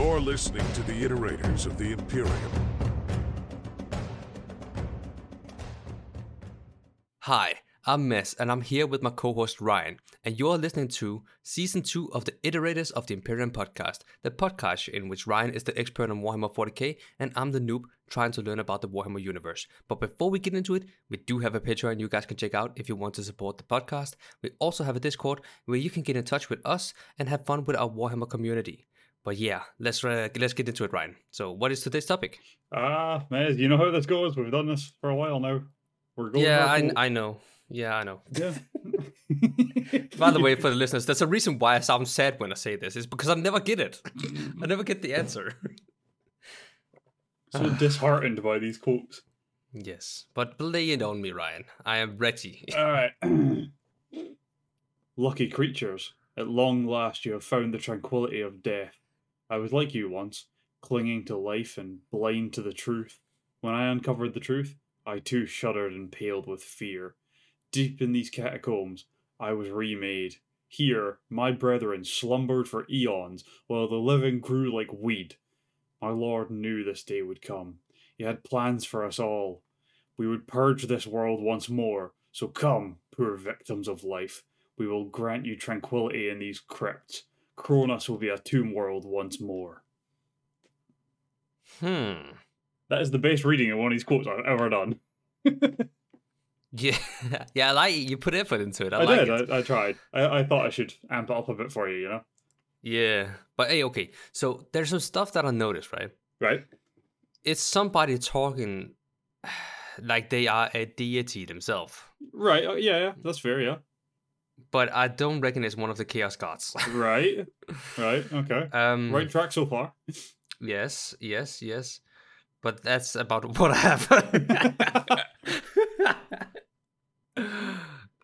You're listening to the iterators of the Imperium. Hi, I'm MEZ, and I'm here with my co host Ryan, and you're listening to Season 2 of the Iterators of the Imperium podcast, the podcast in which Ryan is the expert on Warhammer 40k, and I'm the noob trying to learn about the Warhammer universe. But before we get into it, we do have a Patreon you guys can check out if you want to support the podcast. We also have a Discord where you can get in touch with us and have fun with our Warhammer community. But yeah, let's uh, let's get into it, Ryan. So, what is today's topic? Ah, man, you know how this goes. We've done this for a while now. We're going. yeah, I, I know. Yeah, I know. Yeah. By the way, for the listeners, there's a reason why I sound sad when I say this. It's because I never get it. I never get the answer. so disheartened by these quotes. yes, but lay it on me, Ryan. I am ready. All right. Lucky creatures, at long last you have found the tranquility of death. I was like you once, clinging to life and blind to the truth. When I uncovered the truth, I too shuddered and paled with fear. Deep in these catacombs, I was remade. Here, my brethren slumbered for eons, while the living grew like weed. My Lord knew this day would come. He had plans for us all. We would purge this world once more. So come, poor victims of life. We will grant you tranquility in these crypts. Kronus will be a tomb world once more. Hmm. That is the best reading of one of these quotes I've ever done. Yeah, yeah. I like it. You put effort into it. I, I, like did. it. I, I tried. I, I thought I should amp it up a bit for you. You know, Yeah, but hey, okay. So there's some stuff that I noticed, right? right? It's somebody talking like they are a deity themselves, Right. Oh, yeah, yeah. That's fair. Yeah. But I don't reckon it's one of the chaos gods. Right. right. Okay. um, Right track so far. Yes, yes, yes. But that's about what I have.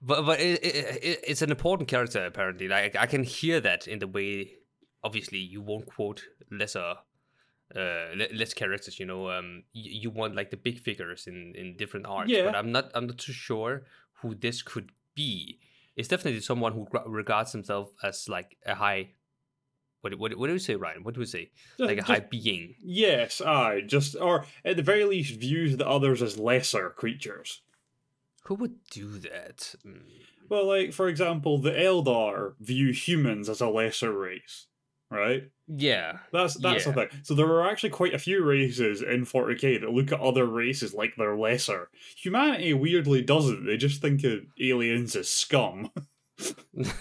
but but it, it, it, it's an important character apparently. Like I can hear that in the way. Obviously, you won't quote lesser, uh, less characters. You know, um, you, you want like the big figures in in different arcs. Yeah. But I'm not. I'm not too sure who this could be. It's definitely someone who regards himself as like a high. What, what, what do we say, Ryan? What do we say? Just- like a just- high being. Yes, I just or at the very least views the others as lesser creatures. Who would do that? Mm. Well, like for example, the Eldar view humans as a lesser race, right? Yeah, That's that's Yeah. the thing. So there are actually quite a few races in 40k that look at other races like they're lesser. Humanity weirdly doesn't. They just think of aliens as scum. Like,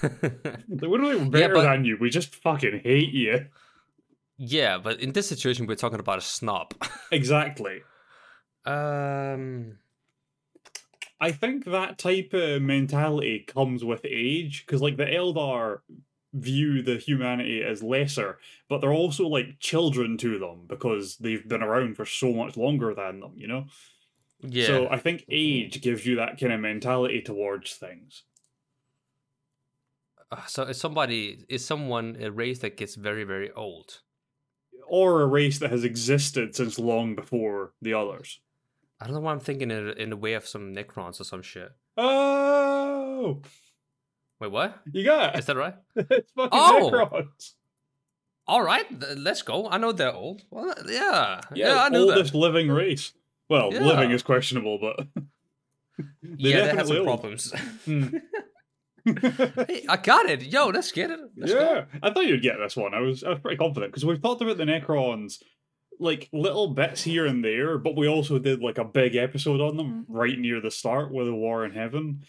we're not even better but- than you. We just fucking hate you. yeah, but in this situation, we're talking about a snob. Exactly. um, I think that type of mentality comes with age, because like the Eldar view the humanity as lesser, but they're also like children to them because they've been around for so much longer than them, you know? yeah. So I think age gives you that kind of mentality towards things. Uh, so is somebody is someone a race that gets very very old. Or a race that has existed since long before the others. I don't know why I'm thinking in, in the way of some Necrons or some shit. Oh! Wait, what? You got Is that right? it's fucking Oh! Necrons. All right, th- let's go. I know they're old. Well, yeah, Yeah, yeah, I knew oldest that. living race. Well, Yeah. living is questionable, but Yeah, they have definitely some old. problems. Hmm. hey, I got it. Yo, let's get it. Let's go. yeah, I thought you'd get this one. I was I was pretty confident because we've talked about the Necrons like little bits here and there, but we also did like a big episode on them right near the start with the War in Heaven.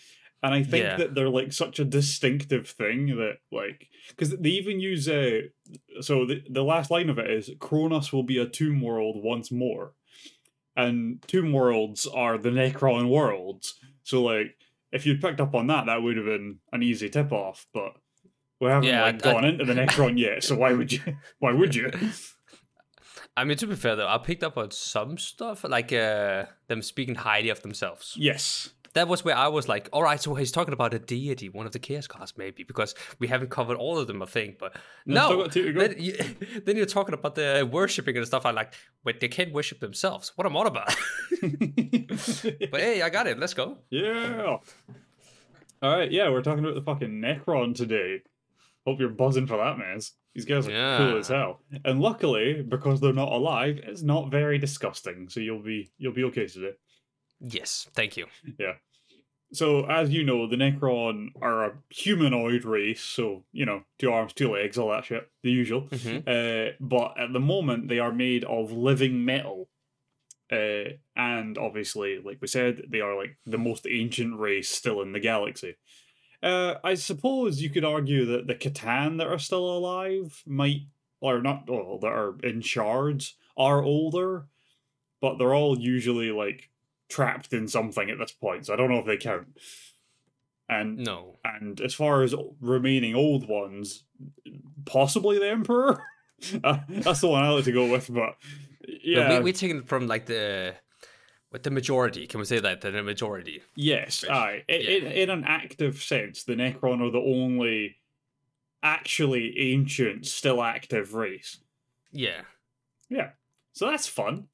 And I think Yeah. that they're like such a distinctive thing that like because they even use uh so the the last line of it is Kronus will be a tomb world once more. And tomb worlds are the Necron worlds. So like if you'd picked up on that, that would have been an easy tip off, but we haven't Yeah, like I- I- gone into the Necron yet, so why would you why would you? I mean, to be fair though, I picked up on some stuff like uh, them speaking highly of themselves. yes. That was where I was like, all right, so he's talking about a deity, one of the chaos gods, maybe, because we haven't covered all of them, I think. But No, still no, got two to go. then, you, then you're talking about the worshipping and stuff. I'm like, wait, they can't worship themselves. What am I about? but hey, I got it. Let's go. yeah. All right, yeah, we're talking about the fucking Necron today. Hope you're buzzing for that, man. These guys are cool as hell. And luckily, because they're not alive, it's not very disgusting. So you'll be you'll be okay today. Yes, thank you. Yeah. So as you know, the Necron are a humanoid race. So you know, two arms, two legs, all that shit, the usual. hmm Uh, but at the moment, they are made of living metal. Uh, and obviously, like we said, they are like the most ancient race still in the galaxy. Uh, I suppose you could argue that the C'tan that are still alive might, or not, well, that are in shards are older, but they're all usually like trapped in something at this point, so I don't know if they count. And No. and as far as remaining old ones, possibly the Emperor. Uh, that's the one I like to go with, but No, yeah, we, we're taking it from like the with the majority. Can we say that? The majority. yes, Which- aye. Yeah. In, in an active sense, the Necron are the only actually ancient, still active race. Yeah. Yeah. So that's fun.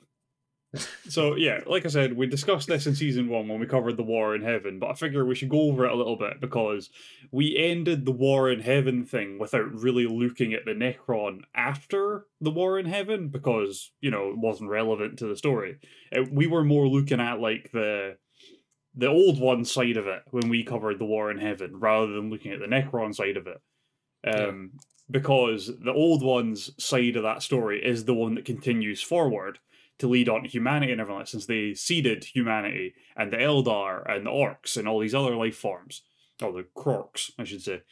So yeah, like I said, we discussed this in season one when we covered the War in Heaven, but I figure we should go over it a little bit because we ended the War in Heaven thing without really looking at the Necron after the War in Heaven because you know it wasn't relevant to the story. It, we were more looking at like the the old one side of it when we covered the War in Heaven rather than looking at the Necron side of it. Um, because the old one's side of that story is the one that continues forward to lead on humanity and everything like since they seeded humanity and the Eldar and the Orks and all these other life forms. Or the Krorks, I should say.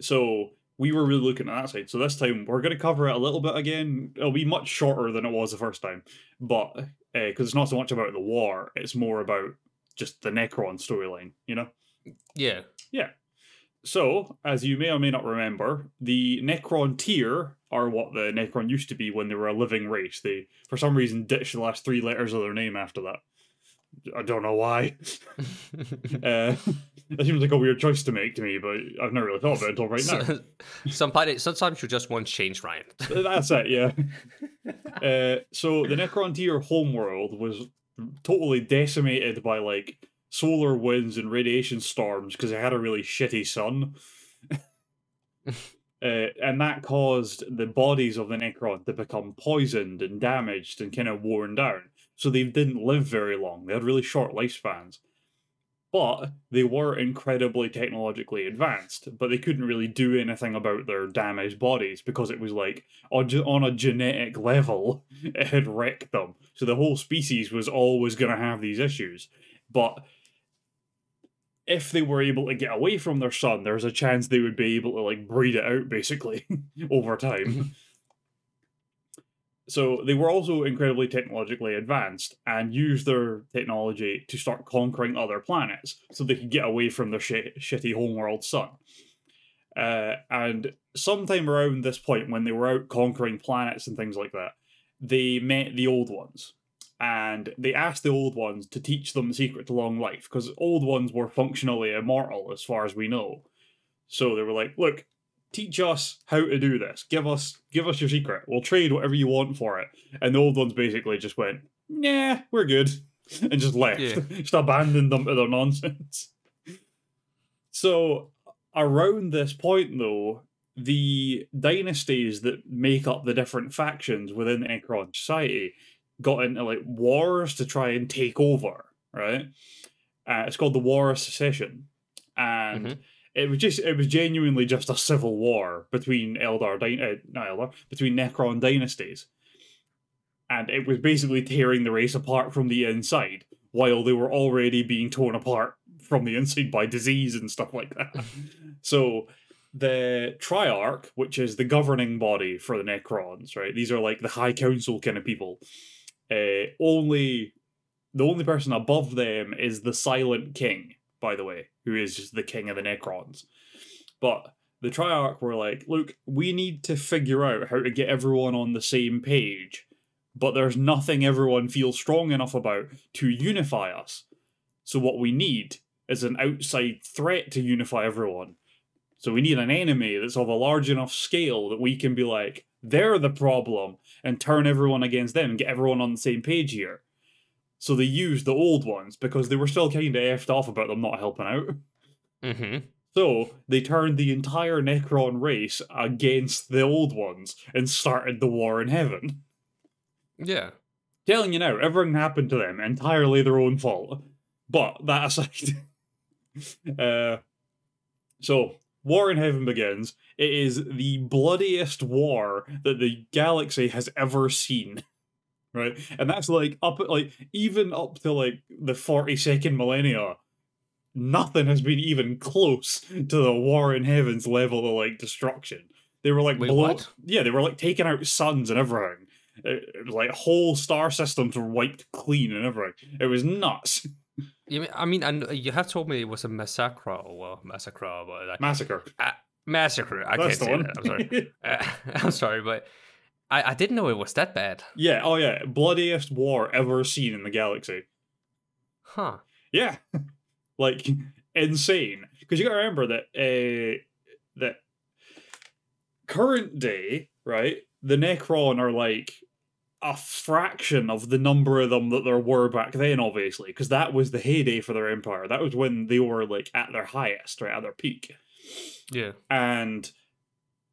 So we were really looking at that side. So this time we're going to cover it a little bit again. It'll be much shorter than it was the first time, but eh, because it's not so much about the war, it's more about just the Necron storyline, you know? Yeah. Yeah. So, as you may or may not remember, the Necrontyr are what the Necron used to be when they were a living race. They, for some reason, ditched the last three letters of their name after that. I don't know why. uh, that seems like a weird choice to make to me, but I've never really thought about it until right now. So- Somebody, sometimes you just want change, Ryan. That's it, yeah. uh, so the Necrontyr homeworld was totally decimated by like solar winds and radiation storms because it had a really shitty sun. Uh, and that caused the bodies of the Necron to become poisoned and damaged and kind of worn down. So they didn't live very long. They had really short lifespans. But they were incredibly technologically advanced, but they couldn't really do anything about their damaged bodies because it was like on, on a genetic level, it had wrecked them. So the whole species was always going to have these issues. But if they were able to get away from their sun, there's a chance they would be able to like breed it out basically over time. so they were also incredibly technologically advanced and used their technology to start conquering other planets so they could get away from their shi shitty homeworld sun. Uh, and sometime around this point, when they were out conquering planets and things like that, they met the old ones and they asked the old ones to teach them the secret to long life because old ones were functionally immortal as far as we know. So they were like, "Look, teach us how to do this. Give us, give us your secret. We'll trade whatever you want for it." And the old ones basically just went, "Nah, we're good," and just left, Yeah. just abandoned them to their nonsense. So around this point, though, the dynasties that make up the different factions within the society got into like wars to try and take over, right? Uh, it's called the War of Secession, and Mhm. it was just it was genuinely just a civil war between Eldar, uh, not Eldar, between Necron dynasties, and it was basically tearing the race apart from the inside, while they were already being torn apart from the inside by disease and stuff like that. so the Triarch, which is the governing body for the Necrons, right? These are like the High Council kind of people. Uh, only the only person above them is the Silent King, by the way, who is just the king of the Necrons. But the Triarch were like, look, we need to figure out how to get everyone on the same page, but there's nothing everyone feels strong enough about to unify us. So what we need is an outside threat to unify everyone. So we need an enemy that's of a large enough scale that we can be like, they're the problem, and turn everyone against them and get everyone on the same page here. So they used the old ones because they were still kind of effed off about them not helping out. Mm-hmm. So they turned the entire Necron race against the old ones and started the war in heaven. Yeah. Telling you now, everything happened to them entirely their own fault. But that aside, uh, so War in Heaven begins. It is the bloodiest war that the galaxy has ever seen. Right? And that's like up like even up to like the 42nd millennia. Nothing has been even close to the War in Heaven's level of like destruction. They were like Wait, blow-? Yeah, they were like taking out suns and everything. It, it was like whole star systems were wiped clean and everything. It was nuts. You mean, I mean, I you have told me it was a massacre or well, massacre, but like, Massacre. ah, massacre. I That's can't say one. that. I'm sorry. Uh, I'm sorry, but I, I didn't know it was that bad. Yeah, oh yeah, bloodiest war ever seen in the galaxy. Huh. Yeah, like insane. Because you got to remember that uh, that current day, right? The Necron are like a fraction of the number of them that there were back then, obviously, because that was the heyday for their empire. That was when they were like at their highest, right, at their peak. Yeah. And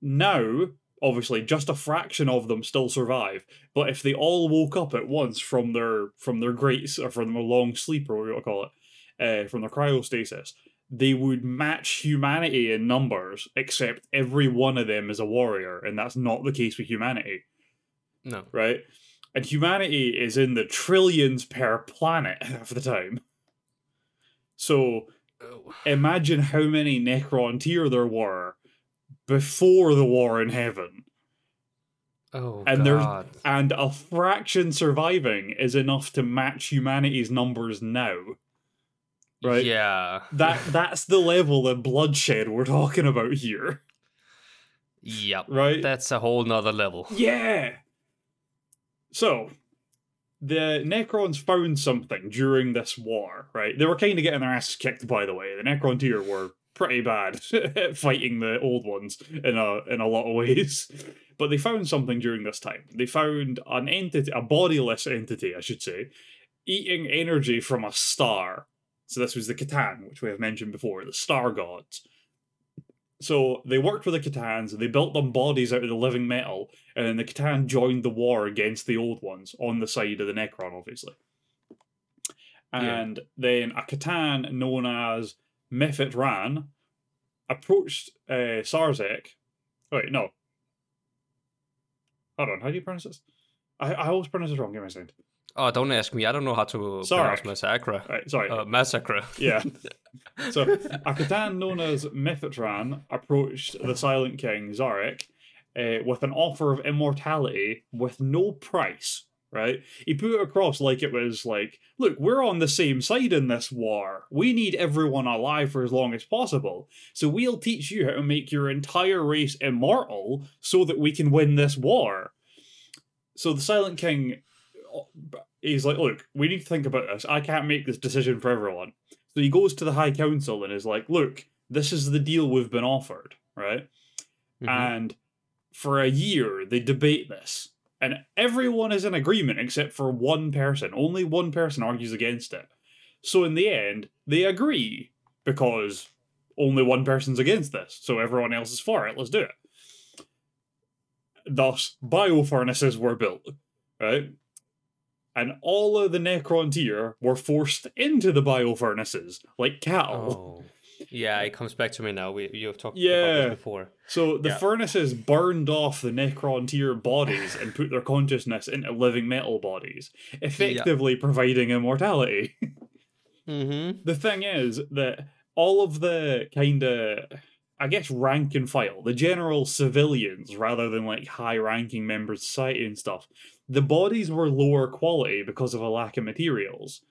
now, obviously, just a fraction of them still survive. But if they all woke up at once from their from their great or from their long sleep or what you want to call it, uh, from their cryostasis, they would match humanity in numbers, except every one of them is a warrior, and that's not the case with humanity, No. right? And humanity is in the trillions per planet half the time. So Oh, imagine how many Necrontyr there were before the war in heaven. Oh And there's- And a fraction surviving is enough to match humanity's numbers now. Right? Yeah. That that's the level of bloodshed we're talking about here. Yep. Right? That's a whole nother level. Yeah. So, the Necrons found something during this war, right? They were kind of getting their asses kicked, by the way. The Necrontyr were pretty bad at fighting the old ones in a in a lot of ways. But they found something during this time. They found an entity, a bodiless entity, I should say, eating energy from a star. So this was the C'tan, which we have mentioned before, the star gods. So they worked with the C'tans and they built them bodies out of the living metal, and then the C'tan joined the war against the old ones on the side of the Necron, obviously. Yeah. And then a C'tan known as Mephet'ran approached uh, Szarekh. Wait, no. Hold on, how do you pronounce this? I, I always pronounce it wrong, give me a second. Oh, don't ask me. I don't know how to Sorry. pronounce massacre. Right, sorry. Uh, massacre. Yeah. So, a C'tan known as Mephet'ran approached the Silent King, Szarekh, uh, with an offer of immortality with no price, right? He put it across like it was like, look, we're on the same side in this war. We need everyone alive for as long as possible. So we'll teach you how to make your entire race immortal so that we can win this war. So the Silent King, he's like, look, we need to think about this. I can't make this decision for everyone. So he goes to the High Council and is like, look, this is the deal we've been offered, right? Mhm. And for a year, they debate this. And everyone is in agreement except for one person. Only one person argues against it. So in the end, they agree because only one person's against this. So everyone else is for it. Let's do it. Thus, biofurnaces were built, right? And all of the Necrontyr were forced into the biofurnaces, like cattle. Oh. Yeah, it comes back to me now. We you've talked about Yeah. this before. So the Yeah. furnaces burned off the Necrontyr bodies and put their consciousness into living metal bodies, effectively providing immortality. Mm-hmm. the thing is that all of the kind of, I guess, rank and file, the general civilians rather than like high ranking members of society and stuff, the bodies were lower quality because of a lack of materials.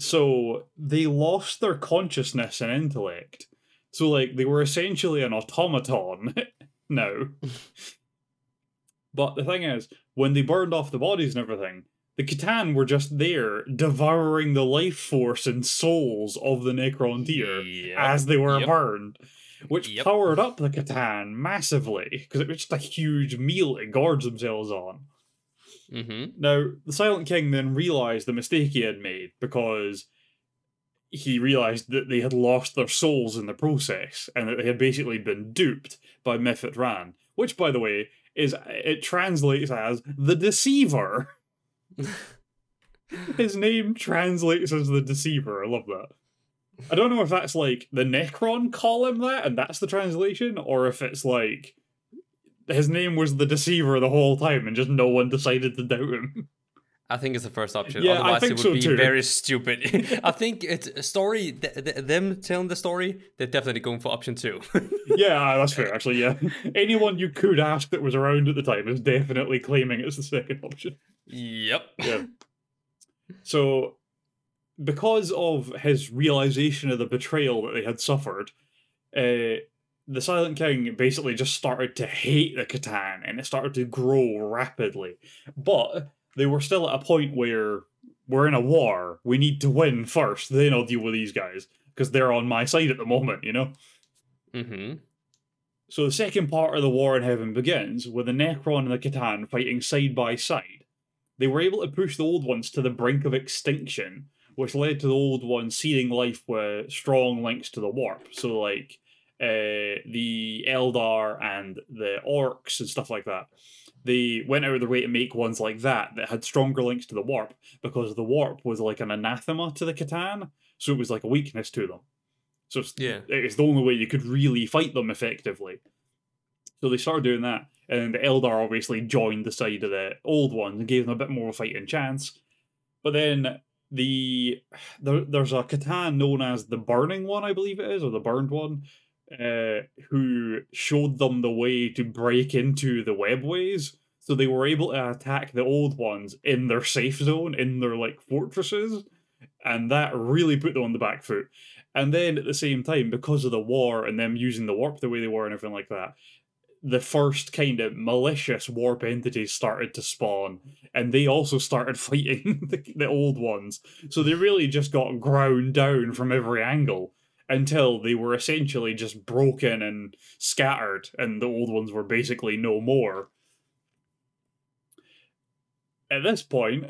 So they lost their consciousness and intellect. So, like, they were essentially an automaton now. but the thing is, when they burned off the bodies and everything, the C'tan were just there devouring the life force and souls of the Necrontyr Yeah. as they were Yep. burned, which Yep. powered up the C'tan massively because it was just a huge meal to gorge themselves on. Mm-hmm. Now, the Silent King then realized the mistake he had made because he realized that they had lost their souls in the process and that they had basically been duped by Mephet'ran, which, by the way, is it translates as the deceiver. His name translates as the deceiver. I love that. I don't know if that's like the Necron call him that and that's the translation, or if it's like his name was the deceiver the whole time and just no one decided to doubt him. I think it's the first option. Yeah, I Otherwise, think it would so be too. very stupid. I think it's a story. Th- th- them telling the story, they're definitely going for option two. yeah, that's fair, actually, yeah. Anyone you could ask that was around at the time is definitely claiming it's the second option. yep. Yeah. So, because of his realization of the betrayal that they had suffered, uh, the Silent King basically just started to hate the C'tan and it started to grow rapidly. But they were still at a point where we're in a war. We need to win first, then I'll deal with these guys because they're on my side at the moment, you know? Mm-hmm. So the second part of the War in Heaven begins with the Necron and the C'tan fighting side by side. They were able to push the old ones to the brink of extinction, which led to the old ones seeding life with strong links to the warp. So like uh, the Eldar and the Orks and stuff like that. They went out of their way to make ones like that that had stronger links to the warp because the warp was like an anathema to the C'tan, so it was like a weakness to them. So it's, Yeah. it's the only way you could really fight them effectively. So they started doing that, and the Eldar obviously joined the side of the old ones and gave them a bit more of a fighting chance. But then the there, there's a C'tan known as the Burning One, I believe it is, or the Burned One, uh, who showed them the way to break into the webways. So they were able to attack the old ones in their safe zone, in their like fortresses, and that really put them on the back foot. And then at the same time, because of the war and them using the warp the way they were and everything like that, the first kind of malicious warp entities started to spawn, and they also started fighting the, the old ones. So they really just got ground down from every angle until they were essentially just broken and scattered, and the old ones were basically no more. At this point,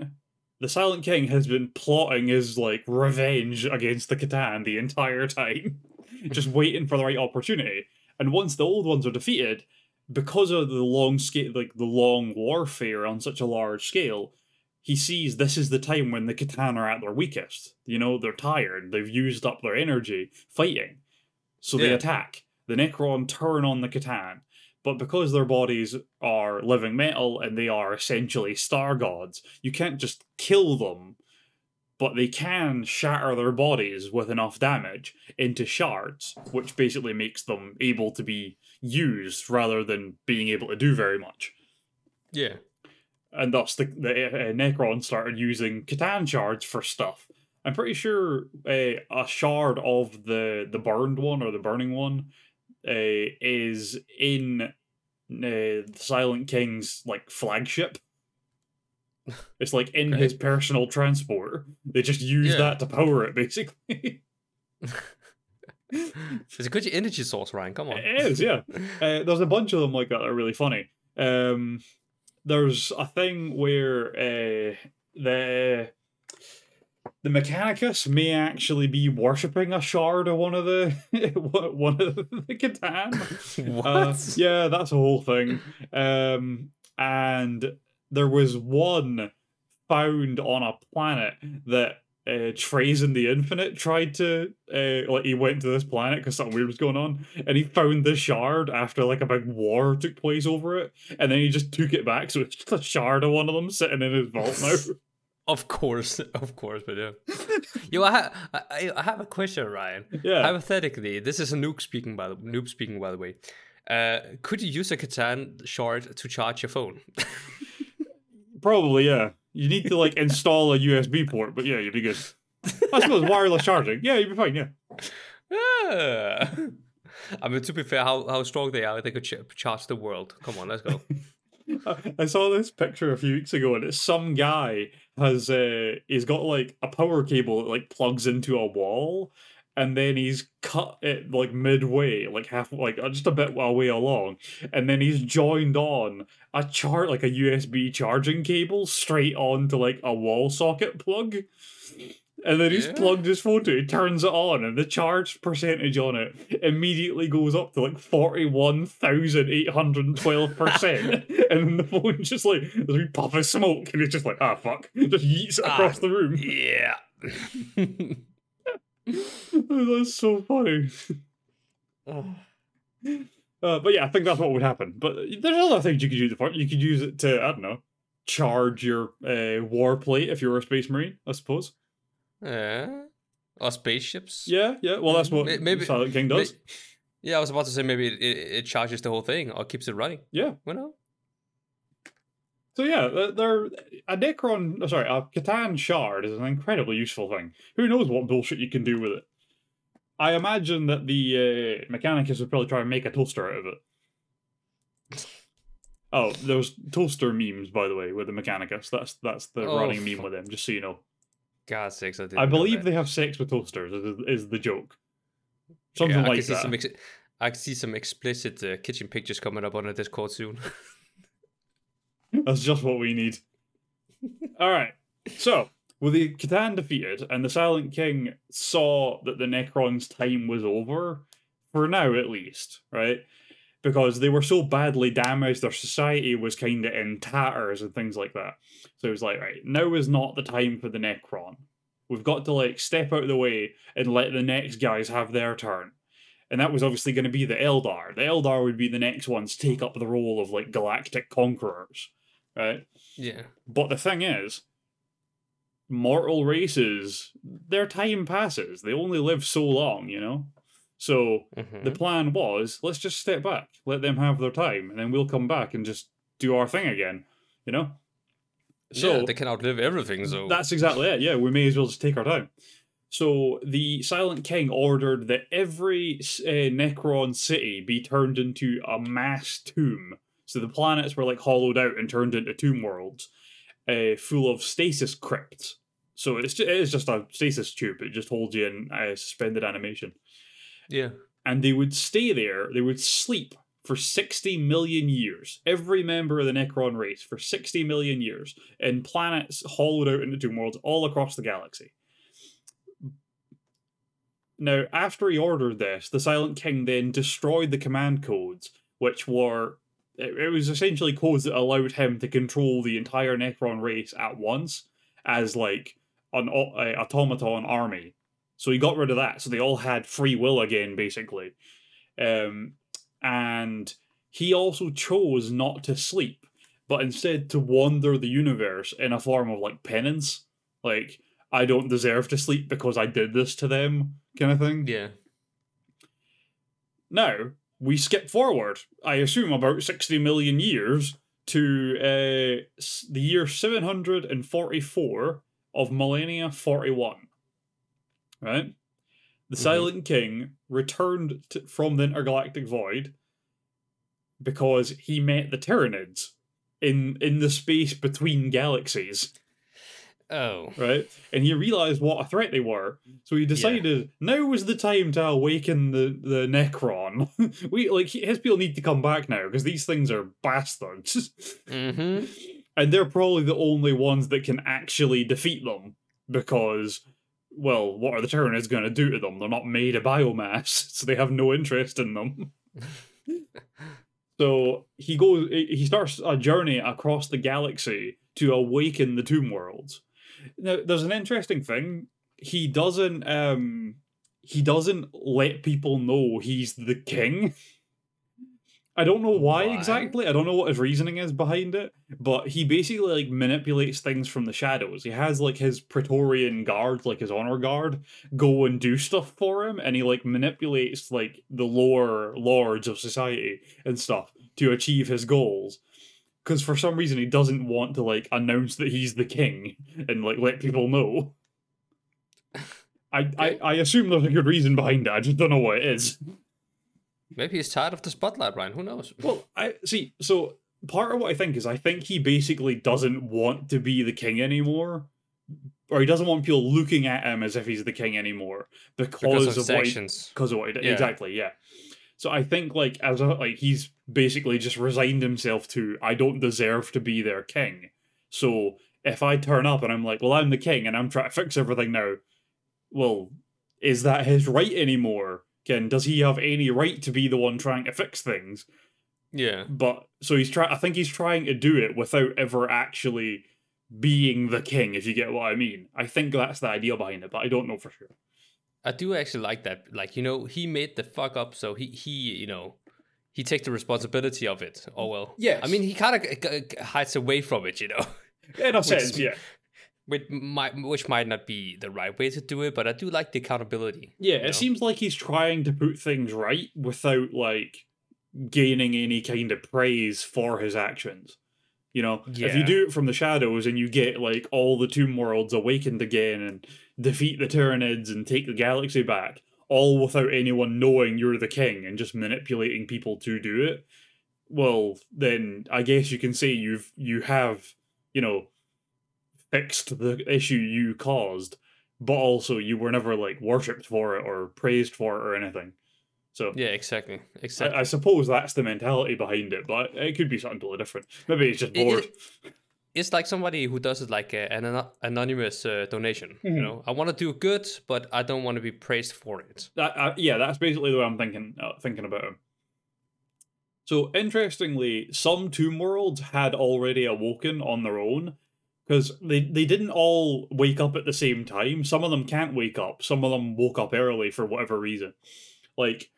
the Silent King has been plotting his like revenge against the C'tan the entire time, just waiting for the right opportunity. And once the old ones are defeated, because of the long scale, like the long warfare on such a large scale, he sees this is the time when the C'tan are at their weakest. You know, they're tired, they've used up their energy fighting, so they attack. The Necron turn on the C'tan, but because their bodies are living metal and they are essentially star gods, you can't just kill them, but they can shatter their bodies with enough damage into shards, which basically makes them able to be used rather than being able to do very much. Yeah. And thus, the, the uh, Necron started using C'tan shards for stuff. I'm pretty sure uh, a shard of the the burned one or the burning one uh, is in uh, the Silent King's like flagship. It's like in Okay. his personal transport. They just use Yeah. that to power it, basically. It's a good energy source, Ryan. Come on. It is, yeah. Uh, there's a bunch of them like that that are really funny. Um, there's a thing where uh, the the Mechanicus may actually be worshipping a shard of one of the one of the C'tan. what? Uh, yeah, that's a whole thing. Um, and there was one found on a planet that uh, in the Infinite tried to uh, like he went to this planet because something weird was going on, and he found the shard after like a big war took place over it, and then he just took it back, so it's just a shard of one of them sitting in his vault now. Of course, of course, but yeah. Yo, I, ha- I, I have a question, Ryan. Yeah. Hypothetically, this is a noob speaking by the noob speaking by the way. Uh, could you use a C'tan shard to charge your phone? Probably, yeah. You need to like install a USB port, but yeah, you'd be good. I suppose wireless charging. Yeah, you'd be fine. Yeah. Ah. I mean, to be fair, how, how strong they are, they could ch- charge the world. Come on, let's go. I saw this picture a few weeks ago, and it's some guy has uh he's got like a power cable that like plugs into a wall, and then he's cut it like midway, like half like just a bit away along, and then he's joined on a chart like a USB charging cable straight onto like a wall socket plug. And then he's Yeah. plugged his phone to it, turns it on, and the charge percentage on it immediately goes up to like 41,812%. and then the phone just like, there's a puff of smoke, and it's just like, ah, fuck. Just yeets it across Ah, the room. Yeah. That's so funny. Uh, but yeah, I think that's what would happen. But there's other things you could use it for. You could use it to, I don't know, charge your uh, war plate if you're a space marine, I suppose. yeah. Or spaceships. Yeah, yeah. Well, that's what May- maybe- Silent King does. May- Yeah, I was about to say maybe it, it, it charges the whole thing or keeps it running. Yeah. You know? So yeah, they're- a Necron. oh, Sorry, a C'tan shard is an incredibly useful thing. Who knows what bullshit you can do with it? I imagine that the uh, Mechanicus would probably try and make a toaster out of it. Oh, there's toaster memes, by the way, with the Mechanicus. That's that's the Oh, running meme with them. Just so you know, God sakes, I didn't I believe they have sex with toasters. Is, is the joke? Something Yeah, like that. Ex- I can see some explicit uh, kitchen pictures coming up on the Discord soon. That's just what we need. All right. So, with the C'tan defeated and the Silent King saw that the Necrons' time was over, for now at least, right? Because they were so badly damaged, their society was kind of in tatters and things like that. So it was like, right, now is not the time for the Necron. We've got to like step out of the way and let the next guys have their turn. And that was obviously going to be the Eldar. The Eldar would be the next ones to take up the role of like galactic conquerors, right? yeah. But the thing is, mortal races, their time passes. They only live so long, you know? So Mhm. the plan was let's just step back, let them have their time, and then we'll come back and just do our thing again, you know? So yeah, they can outlive everything, so that's exactly it. Yeah, we may as well just take our time. So the Silent King ordered that every uh, Necron city be turned into a mass tomb. So the planets were like hollowed out and turned into tomb worlds, uh, full of stasis crypts. So it's just, it is just a stasis tube. It just holds you in uh, suspended animation, yeah. and they would stay there. They would sleep for 60 million years. Every member of the Necron race for 60 million years in planets hollowed out into tomb worlds all across the galaxy. Now, after he ordered this, the Silent King then destroyed the command codes, which were. It it was essentially codes that allowed him to control the entire Necron race at once as, like, an a automaton army. So he got rid of that. So they all had free will again, basically. Um, and he also chose not to sleep, but instead to wander the universe in a form of like penance. Like, I don't deserve to sleep because I did this to them, kind of thing. Yeah. Now, we skip forward, I assume about 60 million years, to uh, the year 744 of Millennia 41. Right? The Mhm. Silent King returned to, from the intergalactic void because he met the Tyranids in, in the space between galaxies Oh. right? And he realized what a threat they were. So he decided now was the time to awaken the, the Necron. we like his people need to come back now because these things are bastards, Mm-hmm. and they're probably the only ones that can actually defeat them because. Well, what are the Tyranids going to do to them? They're not made of biomass, so they have no interest in them. so he goes. He starts a journey across the galaxy to awaken the Tomb Worlds. Now, there's an interesting thing. He doesn't. Um, he doesn't let people know he's the king. I don't know why, Why? exactly. I don't know what his reasoning is behind it, but he basically like manipulates things from the shadows. He has like his Praetorian guard, like his honor guard, go and do stuff for him, and he like manipulates like the lower lords of society and stuff to achieve his goals. Because for some reason he doesn't want to like announce that he's the king and like let people know. I, I, I assume there's a good reason behind it. I just don't know what it is. Maybe he's tired of the spotlight, Ryan. Who knows? Well, I see. So part of what I think is I think he basically doesn't want to be the king anymore, or he doesn't want people looking at him as if he's the king anymore because, because of of what he, because of what he did. Yeah. Exactly, yeah. So I think like as a like he's basically just resigned himself to I don't deserve to be their king. So if I turn up and I'm like, well, I'm the king and I'm trying to fix everything now, well, is that his right anymore? Can does he have any right to be the one trying to fix things? Yeah. But so he's trying. I think he's trying to do it without ever actually being the king. If you get what I mean, I think that's the idea behind it, but I don't know for sure. I do actually like that. Like, you know, he made the fuck up, so he he, you know, he takes the responsibility of it. Oh well. Yeah. I mean, he kind of hides away from it, you know. In a sense, yeah. Which might, which might not be the right way to do it, but I do like the accountability. Yeah, you know? it seems like he's trying to put things right without like gaining any kind of praise for his actions. You know, if you do it from the shadows and you get like all the Tomb Worlds awakened again and defeat the Tyranids and take the galaxy back, all without anyone knowing you're the king and just manipulating people to do it, well, then I guess you can say you've you have, you know, fixed the issue you caused but also you were never like worshipped for it or praised for it or anything. So Yeah, exactly, exactly. I, I suppose that's the mentality behind it, but it could be something totally different. Maybe he's just bored. it- it's like somebody who does it like a, an anonymous uh, donation. You Mhm. know, I want to do good, but I don't want to be praised for it. that, uh, yeah, that's basically the way I'm thinking uh, thinking about him. So interestingly, some Tomb Worlds had already awoken on their own because they they didn't all wake up at the same time. Some of them can't wake up. Some of them woke up early for whatever reason. Like,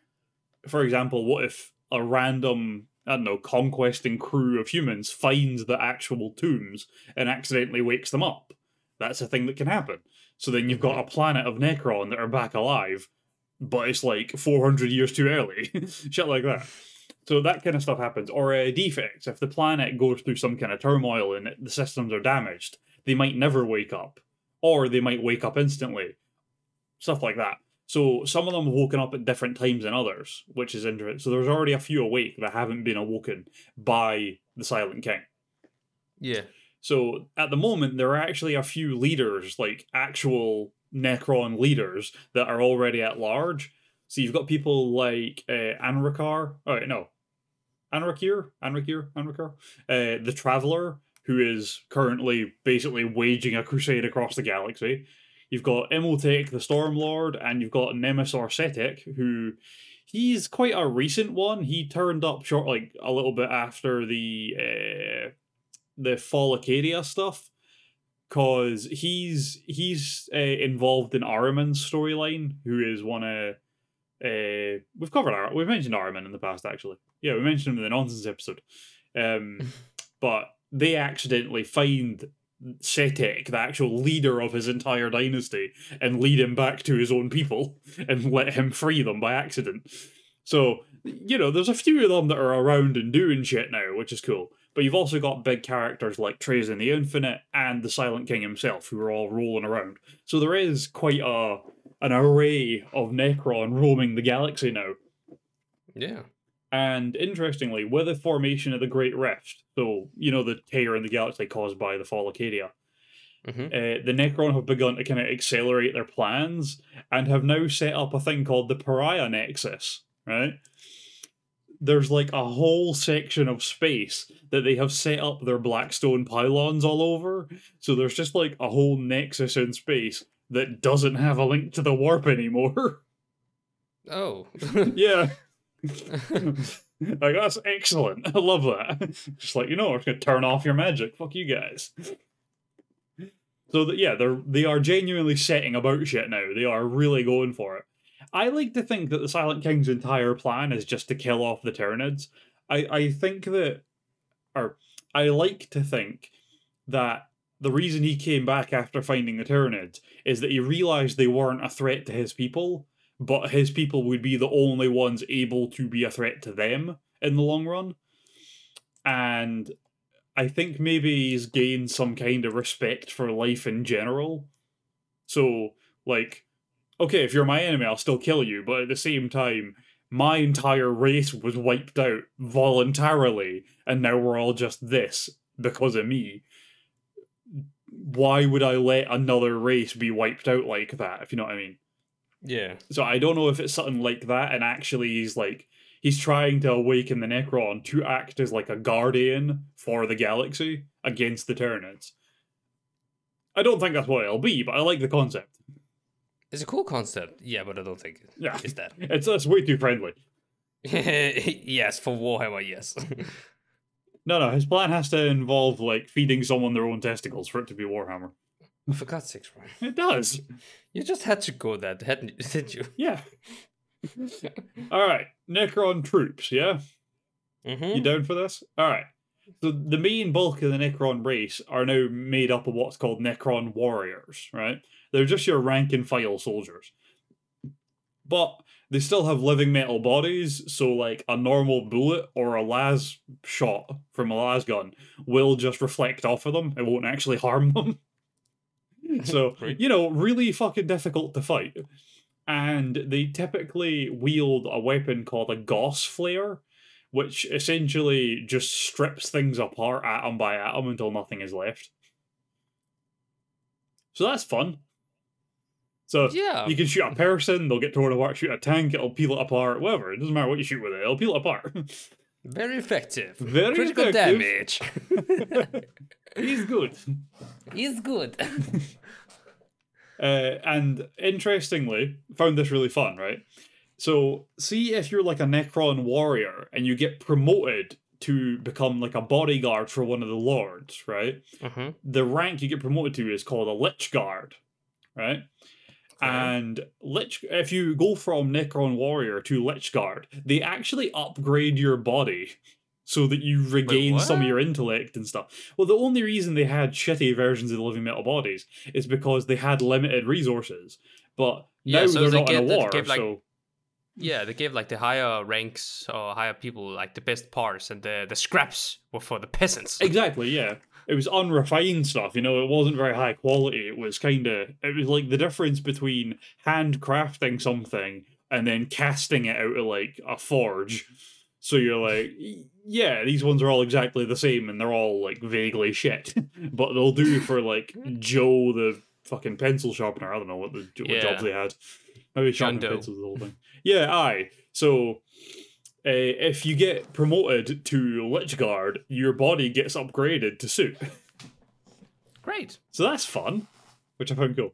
for example, what if a random I don't know conquesting crew of humans finds the actual tombs and accidentally wakes them up? That's a thing that can happen. So then you've got a planet of Necron that are back alive, but it's like 400 years too early. Shit like that. So that kind of stuff happens. Or uh, defects. If the planet goes through some kind of turmoil and the systems are damaged, they might never wake up. Or they might wake up instantly. Stuff like that. So some of them have woken up at different times than others, which is interesting. So there's already a few awake that haven't been awoken by the Silent King. Yeah, So at the moment, there are actually a few leaders, like actual Necron leaders, that are already at large. So you've got people like uh, Anrakar. Oh no, Anrakyr, Anrakyr, Anrakar, uh, the Traveler, who is currently basically waging a crusade across the galaxy. You've got Imotekh, the Stormlord, and you've got Nemesis Setek, who he's quite a recent one. He turned up short, like a little bit after the uh, the Fall of Cadia stuff, cause he's he's uh, involved in Araman's storyline, who is one of uh, we've covered Ar- we've mentioned Araman in the past actually. Yeah, we mentioned him in the nonsense episode. Um, but they accidentally find Setek, the actual leader of his entire dynasty, and lead him back to his own people and let him free them by accident. So, you know, there's a few of them that are around and doing shit now, which is cool. But you've also got big characters like Trazyn the Infinite and the Silent King himself, who are all rolling around. So there is quite a an array of Necron roaming the galaxy now. yeah, And interestingly, with the formation of the Great Rift, so you know the tear in the galaxy caused by the Fall of Cadia, hmm uh, the Necron have begun to kind of accelerate their plans and have now set up a thing called the Pariah Nexus. Right? There's like a whole section of space that they have set up their Blackstone pylons all over. So there's just like a whole nexus in space that doesn't have a link to the warp anymore. Oh, yeah. like that's excellent. I love that. Just like you know, just gonna turn off your magic. Fuck you guys. So that yeah, they're they are genuinely setting about shit now. They are really going for it. I like to think that the Silent King's entire plan is just to kill off the Tyranids. I I think that, or I like to think that the reason he came back after finding the Tyranids is that he realized they weren't a threat to his people, but his people would be the only ones able to be a threat to them in the long run. And I think maybe he's gained some kind of respect for life in general. So, like, okay, if you're my enemy, I'll still kill you, but at the same time, my entire race was wiped out voluntarily, and now we're all just this because of me. Why would I let another race be wiped out like that, if you know what I mean? Yeah, So I don't know if it's something like that, and actually he's like he's trying to awaken the Necron to act as like a guardian for the galaxy against the Tyranids. I don't think that's what it'll be, but I like the concept. It's a cool concept, yeah, but I don't think Yeah. it's that. It's, it's way too friendly. yes, for Warhammer, yes. No, no, his plan has to involve like feeding someone their own testicles for it to be Warhammer. For God's sakes, Ryan. It does. You just had to go that, hadn't you? Did you? Yeah. All right, Necron troops. Yeah, Mm-hmm. you down for this? All right. So the main bulk of the Necron race are now made up of what's called Necron warriors. Right? They're just your rank and file soldiers, but they still have living metal bodies. So like a normal bullet or a las shot from a las gun will just reflect off of them. It won't actually harm them. So, you know, really fucking difficult to fight. And they typically wield a weapon called a Gauss Flayer, which essentially just strips things apart atom by atom until nothing is left. So that's fun. So Yeah. you can shoot a person, they'll get torn apart, shoot a tank, it'll peel it apart, whatever. It doesn't matter what you shoot with it, it'll peel it apart. Very effective. Very Critical effective. damage. He's good. He's good. Uh, and interestingly, found this really fun, right? So, see if you're like a Necron warrior and you get promoted to become like a bodyguard for one of the lords, right? mm-hmm. The rank you get promoted to is called a Lich Guard, right? And Lich, if you go from Necron warrior to Lich Guard, they actually upgrade your body so that you regain some of your intellect and stuff. Well, the only reason they had shitty versions of the living metal bodies is because they had limited resources. But Yeah, now so they're they not in get- a war, like, so Yeah, they gave like the higher ranks or higher people like the best parts, and the the scraps were for the peasants. Exactly, yeah. It was unrefined stuff, you know, it wasn't very high quality. It was kind of, it was like the difference between handcrafting something and then casting it out of like a forge. So you're like, yeah, these ones are all exactly the same and they're all like vaguely shit. but they'll do for like Joe the fucking pencil sharpener. I don't know what the what Yeah. jobs they had. Maybe sharpening pencils the whole thing. Yeah, aye. So uh, if you get promoted to Lich Guard, your body gets upgraded to suit. Great. So that's fun, which I found cool.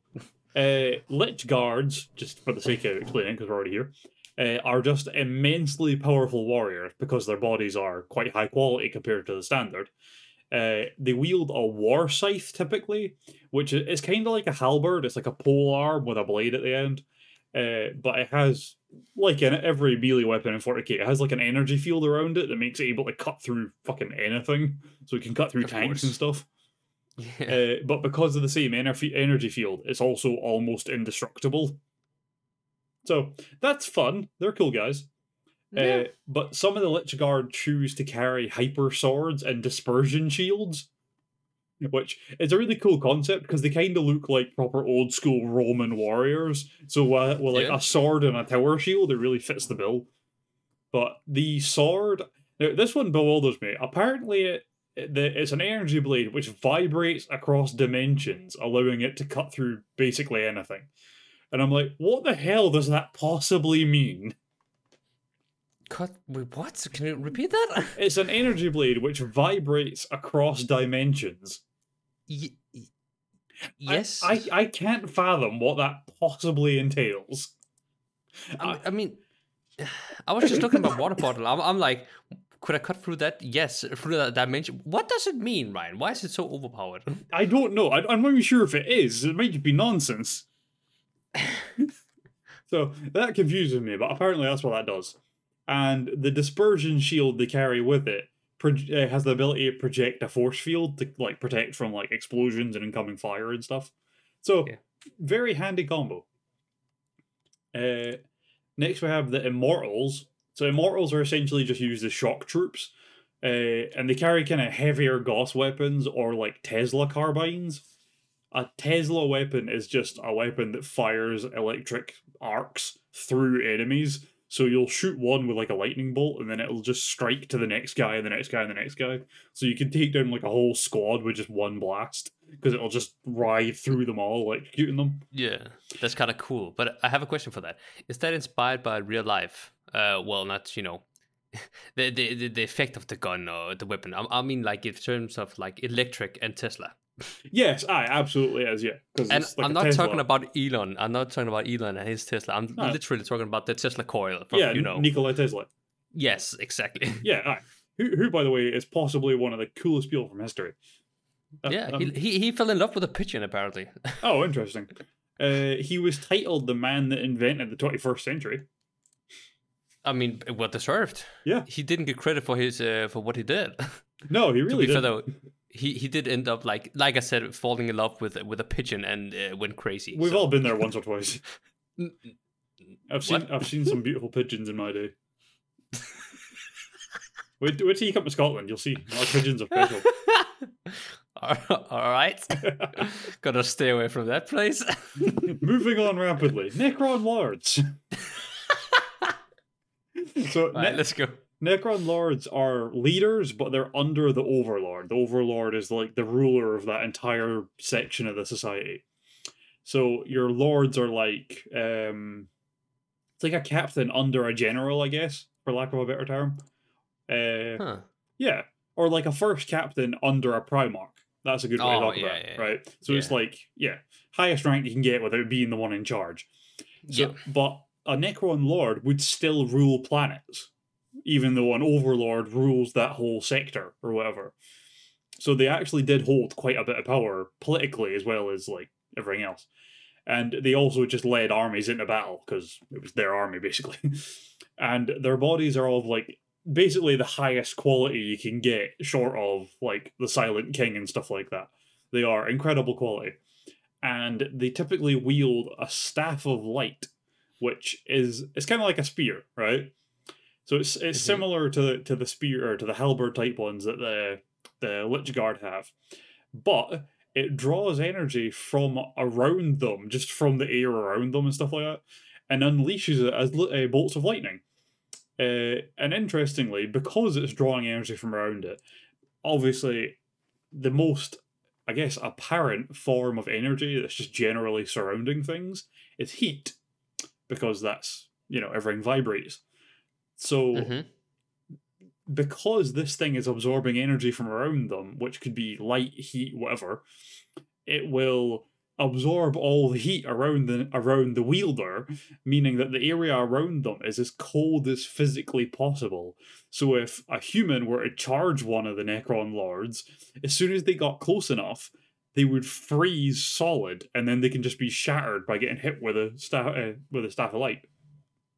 Uh, Lich Guards, just for the sake of explaining, because we're already here, uh, are just immensely powerful warriors because their bodies are quite high quality compared to the standard. Uh, they wield a war scythe typically, which is kind of like a halberd. It's like a pole arm with a blade at the end. Uh, but it has, like in every melee weapon in 40k, it has like an energy field around it that makes it able to cut through fucking anything. So it can cut through Of tanks course. and stuff. Yeah. Uh, but because of the same ener- energy field, it's also almost indestructible. So that's fun. They're cool guys. Yeah. Uh, but some of the Lich Guard choose to carry hyper swords and dispersion shields, which is a really cool concept because they kind of look like proper old school Roman warriors. So uh, with like Yeah. a sword and a tower shield, it really fits the bill. But the sword, now this one bewilders me. Apparently, it, it it's an energy blade which vibrates across dimensions, allowing it to cut through basically anything. And I'm like, what the hell does that possibly mean? Cut. Wait, what? Can you repeat that? It's an energy blade which vibrates across dimensions. Y- y- I- yes. I, I, can't fathom what that possibly entails. I, mean- I mean, I was just talking about water bottle. I'm, I'm like, could I cut through that? Yes, through that dimension. What does it mean, Ryan? Why is it so overpowered? I don't know. I, I'm not even sure if it is. It might just be nonsense. so that confuses me, but apparently that's what that does. And the dispersion shield they carry with it uh, has the ability to project a force field to like protect from like explosions and incoming fire and stuff. So Yeah. very handy combo. Uh, next we have the immortals. So immortals are essentially just used as shock troops, uh, and they carry kind of heavier Gauss weapons or like Tesla carbines. A Tesla weapon is just a weapon that fires electric arcs through enemies. So you'll shoot one with like a lightning bolt, and then it'll just strike to the next guy, and the next guy, and the next guy. So you can take down like a whole squad with just one blast, because it'll just ride through them all, like shooting them. yeah, that's kind of cool. But I have a question for that. Is that inspired by real life? Uh, well, not you know, the the the, effect of the gun or the weapon. I, I mean, like in terms of like electric and Tesla. Yes, I absolutely is. Yeah, because And like I'm not Tesla. talking about Elon. I'm not talking about Elon and his Tesla. I'm No. literally talking about the Tesla coil. From, yeah, you know. Nikola Tesla. yes, exactly. Yeah, aye. Who, who, by the way, is possibly one of the coolest people from history. Uh, yeah, um, he, he he fell in love with a pigeon apparently. oh, interesting. Uh, he was titled the man that invented the 21st century. I mean, well deserved. Yeah. He didn't get credit for his uh, for what he did. No, he really fair did. though, he he did end up like like I said, falling in love with with a pigeon and uh, went crazy. We've so- all been there once or twice. I've seen What? I've seen some beautiful pigeons in my day. Wait, wait till you come to Scotland, you'll see our pigeons are special. all right, gotta stay away from that place. Moving on rapidly, Necron Lords. so right, Ne- let's go. Necron Lords are leaders, but they're under the Overlord. The Overlord is like the ruler of that entire section of the society. So your lords are like um it's like a captain under a general, I guess, for lack of a better term. Uh Huh. yeah. Or like a first captain under a Primarch. That's a good way to Oh, talk yeah, about it, yeah, right? So it's like, yeah, highest rank you can get without being the one in charge. So, Yep. But a Necron Lord would still rule planets, even though an Overlord rules that whole sector or whatever. So they actually did hold quite a bit of power politically as well as like everything else. And they also just led armies into battle because it was their army basically. and their bodies are of like basically the highest quality you can get, short of like the Silent King and stuff like that. They are incredible quality. And they typically wield a staff of light, which is it's kind of like a spear, right? So it's it's Mhm. similar to the, to the spear or to the halberd type ones that the the Lich Guard have, but it draws energy from around them, just from the air around them and stuff like that, and unleashes it as uh, bolts of lightning. Uh, and interestingly, because it's drawing energy from around it, obviously, the most, I guess, apparent form of energy that's just generally surrounding things is heat, because that's you know everything vibrates. So Mhm. because this thing is absorbing energy from around them, which could be light, heat, whatever, it will absorb all the heat around the around the wielder, meaning that the area around them is as cold as physically possible. So if a human were to charge one of the Necron lords, as soon as they got close enough, they would freeze solid, and then they can just be shattered by getting hit with a staff uh, with a staff of light,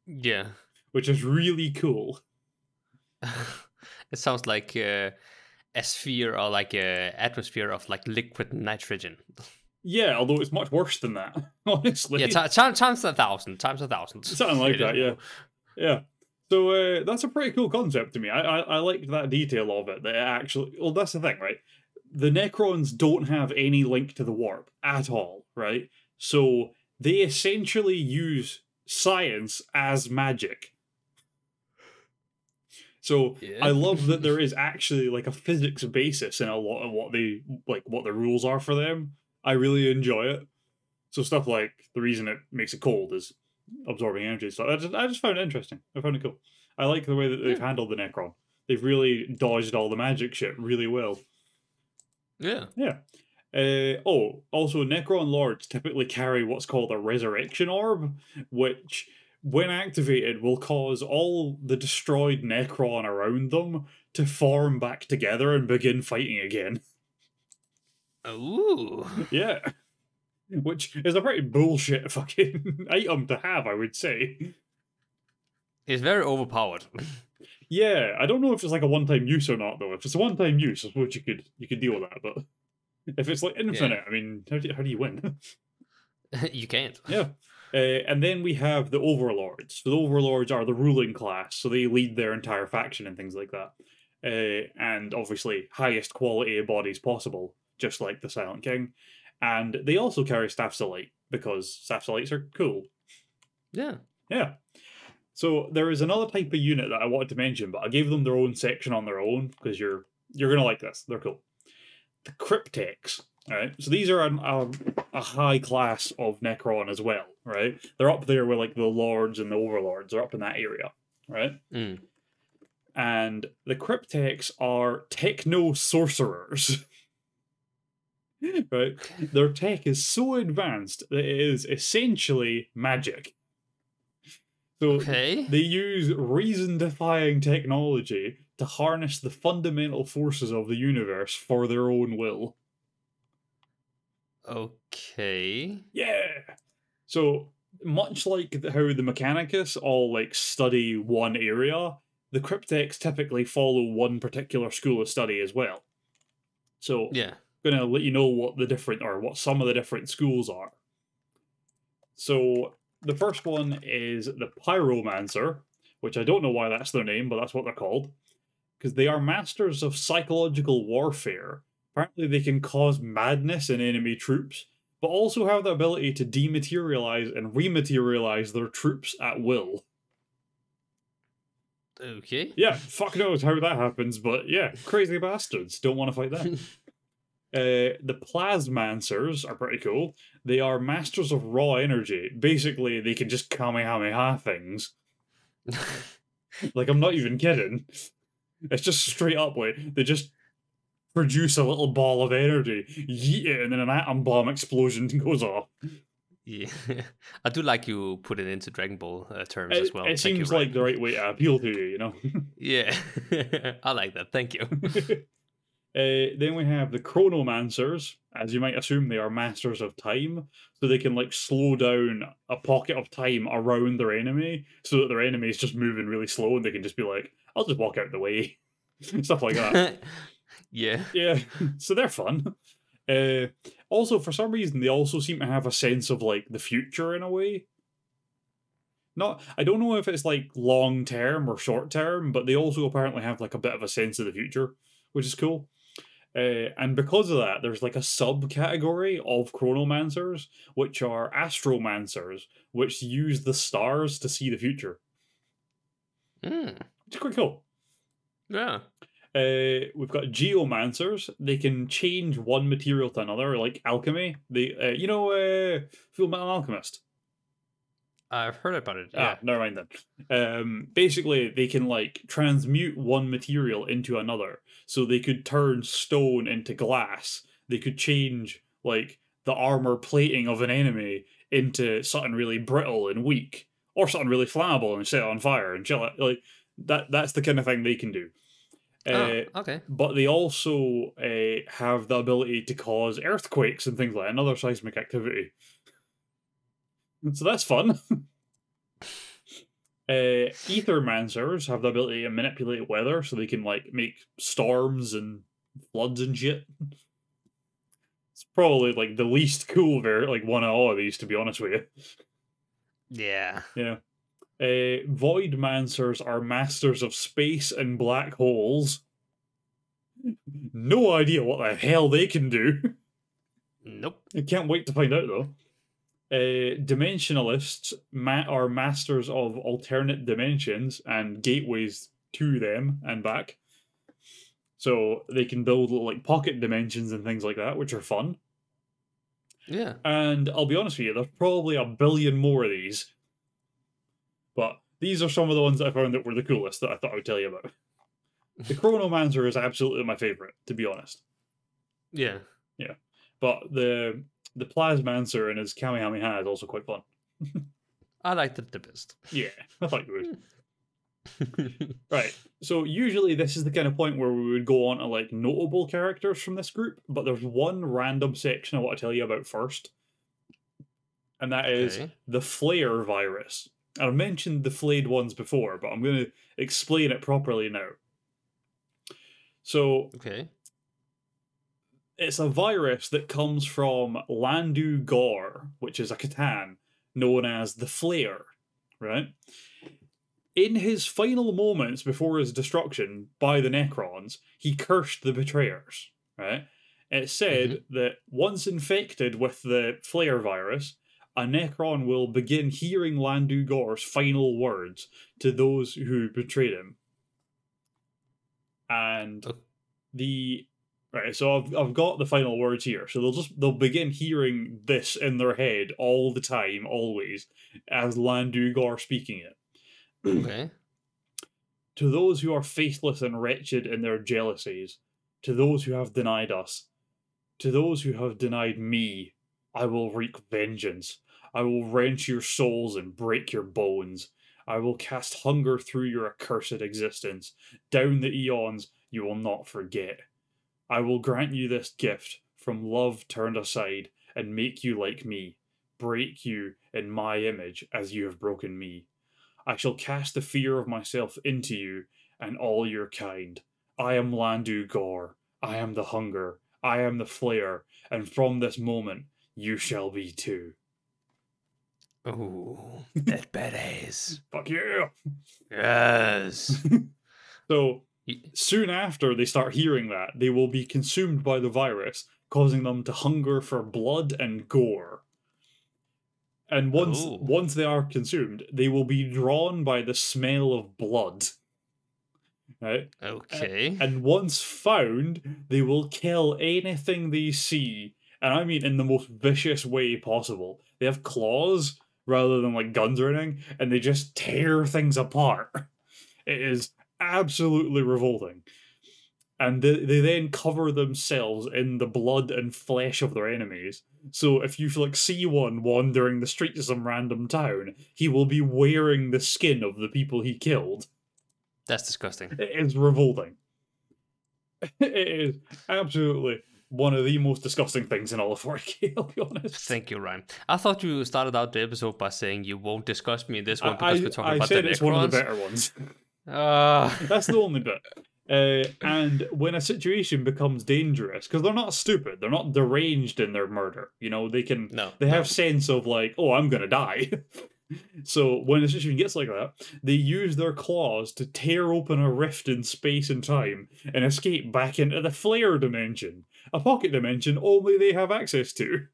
Yeah. Which is really cool. it sounds like uh, a sphere or like a atmosphere of like liquid nitrogen. Yeah, although it's much worse than that, honestly. Yeah, ti- ti- times a thousand, times a thousand. Something like that, yeah. Yeah. So uh, that's a pretty cool concept to me. I, I I liked that detail of it. That it actually, well, that's the thing, right? The Necrons don't have any link to the warp at all, right? So they essentially use science as magic. So Yeah. I love that there is actually like a physics basis in a lot of what they like what the rules are for them. I really enjoy it. So stuff like the reason it makes it cold is absorbing energy. So I just I just found it interesting. I found it cool. I like the way that they've handled the Necron. They've really dodged all the magic shit really well. Yeah. Yeah. Uh, oh, also, Necron Lords typically carry what's called a Resurrection Orb, which, when activated, will cause all the destroyed Necron around them to form back together and begin fighting again. Ooh. Yeah. Which is a pretty bullshit fucking item to have, I would say. It's very overpowered. Yeah, I don't know if it's like a one-time use or not, though. If it's a one-time use, I suppose you could you could deal with that. But if it's like infinite, I mean, how do you, how do you win? you can't. yeah. Uh, and then we have the overlords. So the overlords are the ruling class, so they lead their entire faction and things like that. Uh, and obviously, highest quality bodies possible, just like the Silent King. And they also carry staffs of light because staffs of lights are cool. Yeah. Yeah. So there is another type of unit that I wanted to mention, but I gave them their own section on their own because you're you're gonna like this. They're cool. The Crypteks. Right. So these are an, a, a high class of Necron as well. Right. They're up there with like the lords and the overlords. They're up in that area. Right. Mm. And the Crypteks are techno sorcerers. right? Their tech is so advanced that it is essentially magic. So Okay. they use reason defying technology to harness the fundamental forces of the universe for their own will. Okay. Yeah. So much like how the Mechanicus all like study one area, the Crypteks typically follow one particular school of study as well. So Yeah. gonna let you know what the different or what some of the different schools are. So the first one is the Pyromancer, which I don't know why that's their name, but that's what they're called. Because they are masters of psychological warfare. Apparently they can cause madness in enemy troops, but also have the ability to dematerialize and rematerialize their troops at will. Okay. Yeah, fuck knows how that happens, but yeah, crazy bastards. Don't want to fight them. Uh, the Plasmancers are pretty cool. They are masters of raw energy. Basically, they can just kamehameha things. Like, I'm not even kidding. It's just straight up like they just produce a little ball of energy, yeet it, and then an atom bomb explosion goes off. yeah. I do like you put it into Dragon Ball uh, terms It, as well. it Thank seems like the right way to appeal to you, you know. Yeah. I like that. Thank you. Uh, then we have the chronomancers. As you might assume, they are masters of time, so they can like slow down a pocket of time around their enemy, so that their enemy is just moving really slow, and they can just be like, "I'll just walk out the way," stuff like that. Yeah. yeah, so they're fun. Uh, also, for some reason, they also seem to have a sense of like the future in a way. Not, I don't know if it's like long term or short term, but they also apparently have like a bit of a sense of the future, which is cool. Uh, and because of that, there's like a subcategory of chronomancers, which are astromancers, which use the stars to see the future. Mm. Which is quite cool. Yeah. Uh, we've got geomancers. They can change one material to another, like alchemy. They, uh, you know, uh, Full Metal Alchemist. I've heard about it. Yeah. Ah, never mind then. Um, basically, they can like transmute one material into another. So they could turn stone into glass. They could change like the armor plating of an enemy into something really brittle and weak, or something really flammable and set it on fire and chill it. Like that. That's the kind of thing they can do. Uh, oh, okay. but they also uh, have the ability to cause earthquakes and things like that, and other seismic activity. So that's fun. uh, Ethermancers have the ability to manipulate weather, so they can like make storms and floods and shit. It's probably like the least cool ver like one of all of these, to be honest with you. Yeah. Yeah. Uh, Voidmancers are masters of space and black holes. No idea what the hell they can do. Nope. I can't wait to find out though. Uh, dimensionalists ma- are masters of alternate dimensions and gateways to them and back. So they can build little, like pocket dimensions and things like that, which are fun. Yeah. And I'll be honest with you, there's probably a billion more of these. But these are some of the ones that I found that were the coolest that I thought I would tell you about. The Chronomancer is absolutely my favorite, to be honest. Yeah. Yeah. But the the Plasmancer and his Kamehameha is also quite fun. I liked it the best. Yeah, I thought you would. Right. So usually this is the kind of point where we would go on to like notable characters from this group, but there's one random section I want to tell you about first. And that is Okay. the flayer virus. I've mentioned the flayed ones before, but I'm going to explain it properly now. So okay. it's a virus that comes from Llandu'gor, which is a C'tan known as the Flayer, right? In his final moments before his destruction by the Necrons, he cursed the betrayers, right? It said mm-hmm. that once infected with the Flayer virus, a Necron will begin hearing Llandu'gor's final words to those who betrayed him. And oh. the Right, so I've I've got the final words here. So they'll just they'll begin hearing this in their head all the time, always, as Landu Llandu'gor speaking it. Hmm. Okay. To those who are faithless and wretched in their jealousies, to those who have denied us, To those who have denied me, I will wreak vengeance. I will wrench your souls and break your bones. I will cast hunger through your accursed existence. Down the eons, you will not forget. I will grant you this gift from love turned aside and make you like me, break you in my image as you have broken me. I shall cast the fear of myself into you and all your kind. I am Llandu'gor. I am the hunger. I am the flayer. And from this moment, you shall be too. Ooh, that badass. Fuck yeah! Yes. So soon after they start hearing that, they will be consumed by the virus, causing them to hunger for blood and gore. And once once they are consumed, they will be drawn by the smell of blood. Right? Okay. And once found, they will kill anything they see, and I mean in the most vicious way possible. They have claws rather than like guns or anything, and they just tear things apart. It is absolutely revolting. And they, they then cover themselves in the blood and flesh of their enemies. So if you like see one wandering the streets of some random town, he will be wearing the skin of the people he killed. That's disgusting. It is revolting. It is absolutely one of the most disgusting things in all of 4K, I'll be honest. Thank you, Ryan. I thought you started out the episode by saying you won't discuss me in this one because I- we're talking I about said the it's one of the better ones. Uh, That's the only bit. Uh, and when a situation becomes dangerous, because they're not stupid, they're not deranged in their murder. You know, they can no. they no. have sense of like, oh, I'm gonna die. so when a situation gets like that, they use their claws to tear open a rift in space and time and escape back into the flayer dimension, a pocket dimension only they have access to.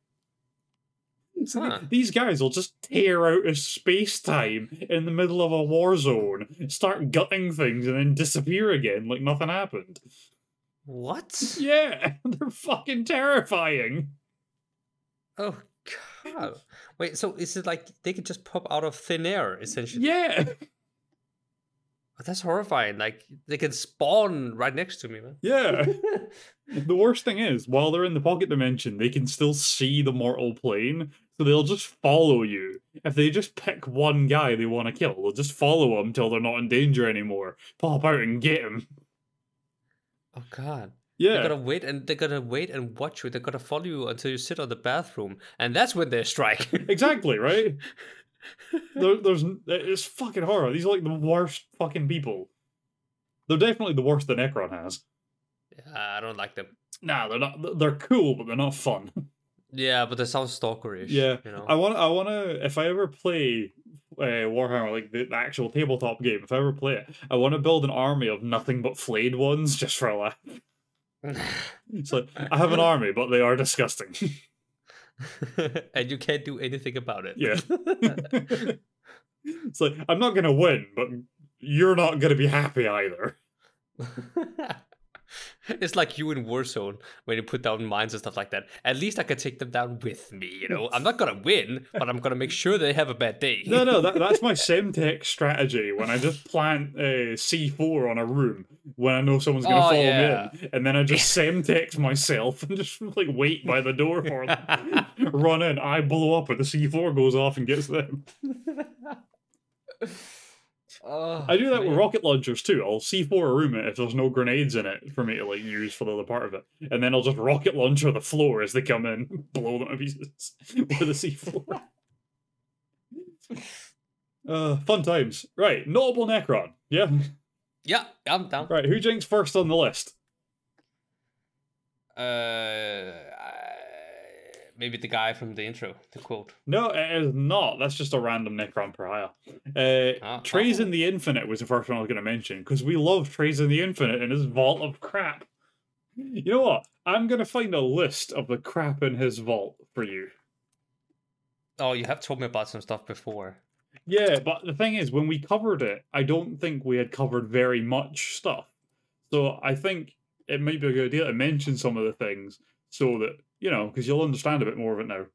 So Huh. these guys will just tear out of space time in the middle of a war zone, start gutting things, and then disappear again like nothing happened. What? Yeah, they're fucking terrifying. Oh god. Wait, so is it like they could just pop out of thin air essentially? Yeah. Oh, that's horrifying. Like they can spawn right next to me, man. Yeah. The worst thing is, while they're in the pocket dimension, they can still see the mortal plane, so they'll just follow you. If they just pick one guy they want to kill, they'll just follow him until they're not in danger anymore. Pop out and get him. Oh god. Yeah. They're gonna wait and they're gonna wait and watch you. They're gonna follow you until you sit on the bathroom, and that's when they strike. Exactly, right? There, there's it's fucking horror. These are like the worst fucking people. They're definitely the worst that Necron has. I don't like them. Nah, they're not. They're cool, but they're not fun. Yeah, but they sound stalkerish. Yeah, you know. I want. I want to. If I ever play uh, Warhammer, like the, the actual tabletop game, if I ever play it, I want to build an army of nothing but flayed ones just for a laugh. It's like I have an army, but they are disgusting. and you can't do anything about it. Yeah. it's like I'm not gonna win, but you're not gonna be happy either. it's like you in Warzone when you put down mines and stuff like that. At least I can take them down with me, you know. I'm not gonna win, but I'm gonna make sure they have a bad day. No, no, that, that's my Semtex strategy. When I just plant uh, C4 on a room when I know someone's gonna Oh, follow yeah. me in, and then I just Semtex myself and just like wait by the door for them. Run in, I blow up, and the C4 goes off and gets them. Oh, I do that with rocket launchers too. I'll C4 a room if there's no grenades in it for me to like use for the other part of it, and then I'll just rocket launcher the floor as they come in, blow them to pieces with a C4. uh, fun times. Right, notable Necron. Yeah. Yeah, I'm down. Right, who jinks first on the list? Uh, I- maybe the guy from the intro, the quote. No, it is not. That's just a random Necron pariah. Uh, Ah, Trays oh. in the Infinite was the first one I was going to mention because we love Trazyn the Infinite and his vault of crap. You know what? I'm going to find a list of the crap in his vault for you. Oh, you have told me about some stuff before. Yeah, but the thing is, when we covered it, I don't think we had covered very much stuff. So I think it might be a good idea to mention some of the things so that, you know, because you'll understand a bit more of it now.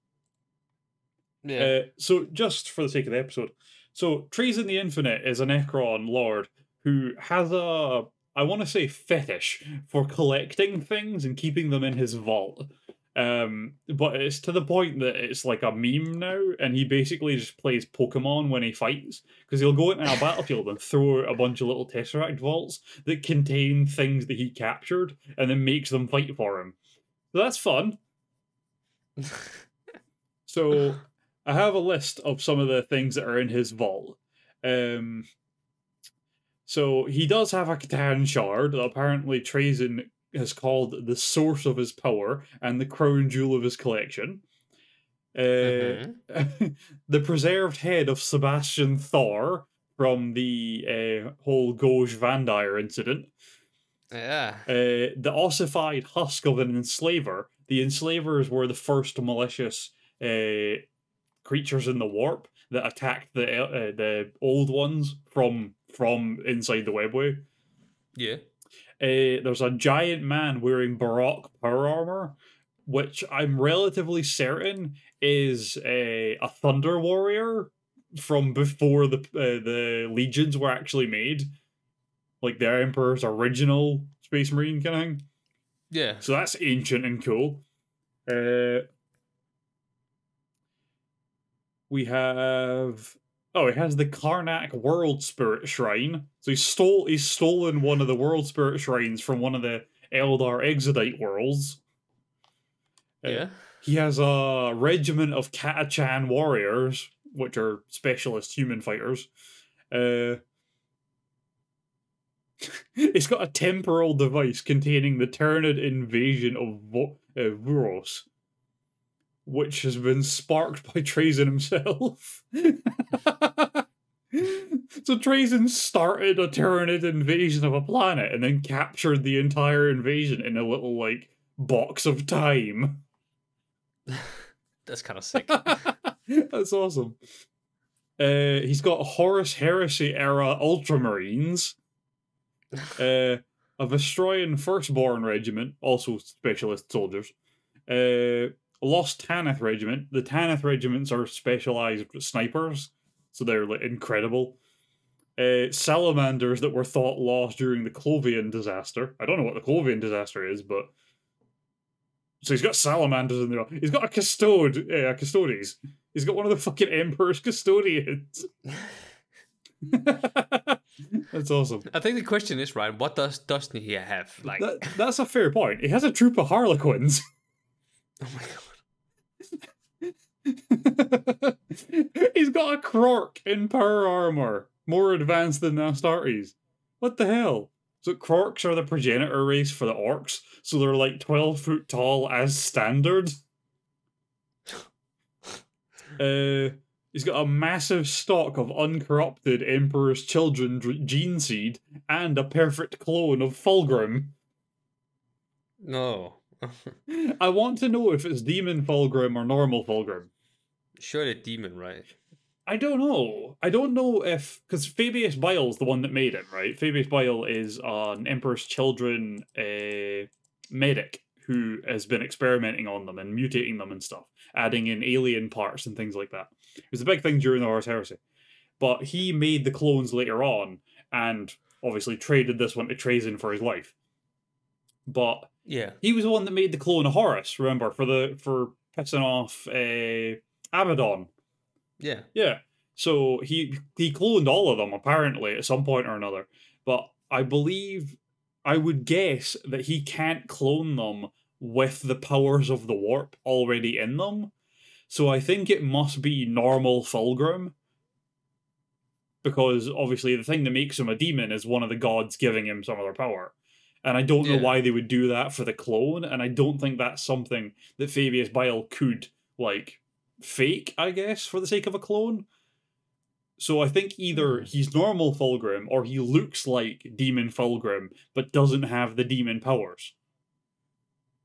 Yeah. Uh, so, just for the sake of the episode, so Trazyn the Infinite is a Necron lord who has a, I want to say, fetish for collecting things and keeping them in his vault. Um, but it's to the point that it's like a meme now, and he basically just plays Pokemon when he fights because he'll go into a battlefield and throw a bunch of little Tesseract vaults that contain things that he captured, and then makes them fight for him. So that's fun. so I have a list of some of the things that are in his vault. Um, so he does have a C'tan shard that apparently Trazyn has called the source of his power and the crown jewel of his collection. Uh, the preserved head of Sebastian Thor from the uh, whole Goge Vandire incident. Yeah. Uh, the ossified husk of an enslaver. The enslavers were the first malicious uh, creatures in the warp that attacked the uh, the old ones from from inside the webway. Yeah. Uh, there's a giant man wearing Baroque power armor, which I'm relatively certain is a, a Thunder Warrior from before the uh, the legions were actually made, like the Emperor's original Space Marine kind of thing. Yeah. So that's ancient and cool. Uh, we have oh, it has the Karnak World Spirit Shrine. So he stole he's stolen one of the World Spirit shrines from one of the Eldar Exodite worlds. Uh, Yeah. he has a regiment of Katachan warriors, which are specialist human fighters. Uh, it's got a temporal device containing the Tyranid invasion of Vo- uh, Vuros, which has been sparked by Trazyn himself. so Trazyn started a Tyranid invasion of a planet and then captured the entire invasion in a little, like, box of time. That's kind of sick. That's awesome. Uh, he's got Horus Heresy era Ultramarines, uh, a Vostroyan Firstborn Regiment, also specialist soldiers, uh, Lost Tanith Regiment. The Tanith regiments are specialized snipers, so they're like incredible. Uh, salamanders that were thought lost during the Clovian disaster. I don't know what the Clovian disaster is, but so he's got salamanders in there. He's got a custode, uh, a custodes. He's got one of the fucking Emperor's custodians. That's awesome. I think the question is, right, what does doesn't have? Like, That, that's a fair point. He has a troop of Harlequins. oh my god. He's got a Krork in power armor, more advanced than Astartes. What the hell? So Krorks are the progenitor race for the Orks, so they're like 12 foot tall as standard. Uh, he's got a massive stock of uncorrupted Emperor's Children dr- gene seed and a perfect clone of Fulgrim. No. I want to know if it's Demon Fulgrim or normal Fulgrim. Surely demon, right? I don't know. I don't know if because Fabius Bile's the one that made him, right? Fabius Bile is an Emperor's Children uh, medic who has been experimenting on them and mutating them and stuff, adding in alien parts and things like that. It was a big thing during the Horus Heresy. But he made the clones later on and obviously traded this one to Trazyn for his life. But Yeah. he was the one that made the clone of Horus, remember, for the for pissing off uh, Abaddon. Yeah. Yeah. So he he cloned all of them apparently at some point or another. But I believe I would guess that he can't clone them with the powers of the warp already in them. So I think it must be normal Fulgrim. Because obviously the thing that makes him a demon is one of the gods giving him some other power. And I don't know why they would do that for the clone, and I don't think that's something that Fabius Bile could like fake, I guess, for the sake of a clone. So I think either hmm. he's normal Fulgrim or he looks like Demon Fulgrim but doesn't have the demon powers.